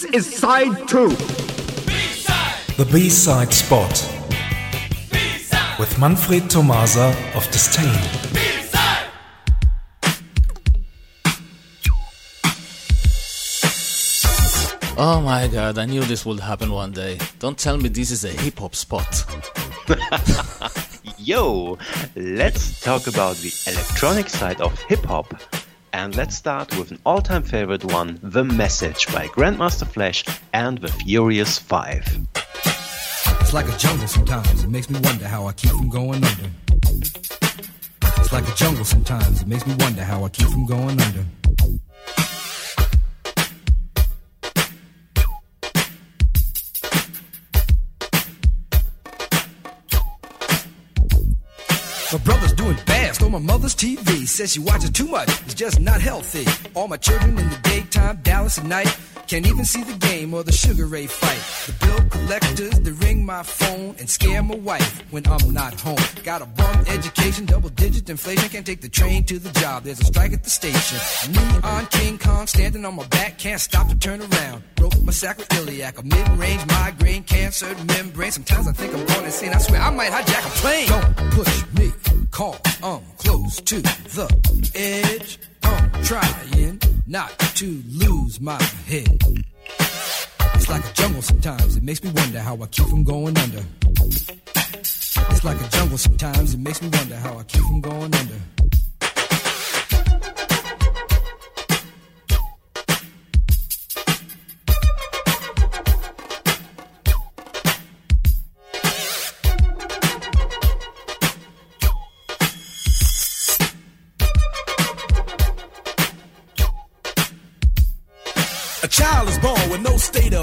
This is side two. B-side. The B-side spot. B-side. With Manfred Tomasa of Disdain. Oh my god, I knew this would happen one day. Don't tell me this is a hip hop spot. Yo, let's talk about the electronic side of hip hop and let's start with an all time favorite one The Message by Grandmaster Flash and the Furious Five. It's like a jungle sometimes, it makes me wonder how I keep from going under. It's like a jungle sometimes, it makes me wonder how I keep from going under. My brother's doing bad, stole my mother's TV. Says she watches too much, it's just not healthy. All my children in the daytime, Dallas at night. Can't even see the game or the Sugar Ray fight. The bill collectors, they ring my phone and scare my wife when I'm not home. Got a bum education, double digit inflation. Can't take the train to the job, there's a strike at the station. Me on King Kong, standing on my back, can't stop to turn around. My sacroiliac, a mid range migraine, cancer membrane. Sometimes I think I'm going insane. I swear I might hijack a plane. Don't push me, call, I'm close to the edge. I'm trying not to lose my head. It's like a jungle sometimes, it makes me wonder how I keep from going under. It's like a jungle sometimes, it makes me wonder how I keep from going under.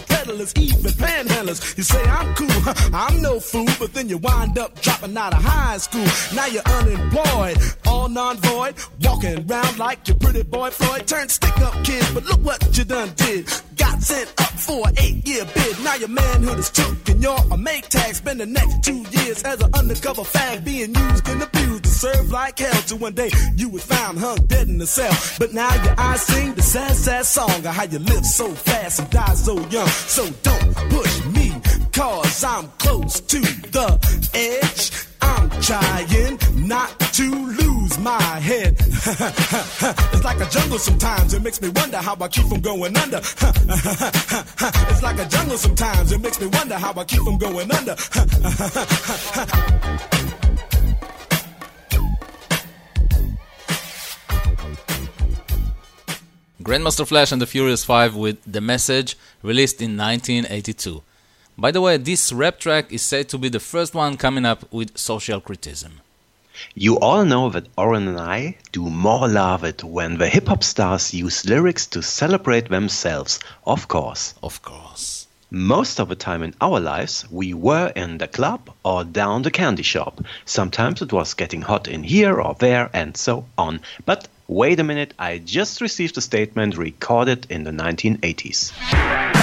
peddlers, even panhandlers. You say I'm cool, I'm no fool, but then you wind up dropping out of high school. Now you're unemployed, all non-void, walking around like your pretty boy Floyd. Turned stick-up kid, but look what you done did. Got sent up for an eight-year bid. Now your manhood is and you're a make tag. Spend the next two years as an undercover fag, being used and abused to serve like hell. Till one day you was found hung dead in the cell. But now your eyes sing the sad, sad song of how you live so fast and die so young. So don't push me, cause I'm close to the edge. I'm trying not to lose my head. it's like a jungle sometimes, it makes me wonder how I keep from going under. it's like a jungle sometimes, it makes me wonder how I keep from going under. Grandmaster Flash and the Furious Five with The Message, released in 1982. By the way, this rap track is said to be the first one coming up with social criticism. You all know that Oren and I do more love it when the hip hop stars use lyrics to celebrate themselves, of course. Of course. Most of the time in our lives, we were in the club or down the candy shop. Sometimes it was getting hot in here or there and so on. But Wait a minute, I just received a statement recorded in the 1980s.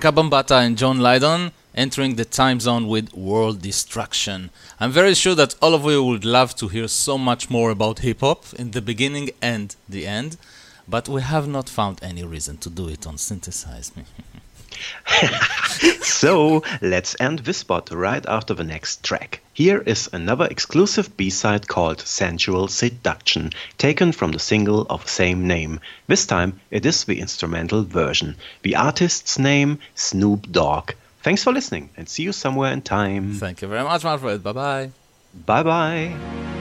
Afrika Bambaataa and John Lydon entering the time zone with World Destruction. I'm very sure that all of you would love to hear so much more about hip hop in the beginning and the end, but we have not found any reason to do it on Synthesize. so let's end this spot right after the next track. Here is another exclusive B-side called Sensual Seduction, taken from the single of same name. This time it is the instrumental version. The artist's name Snoop Dogg. Thanks for listening and see you somewhere in time. Thank you very much, Manfred. Bye bye. Bye bye.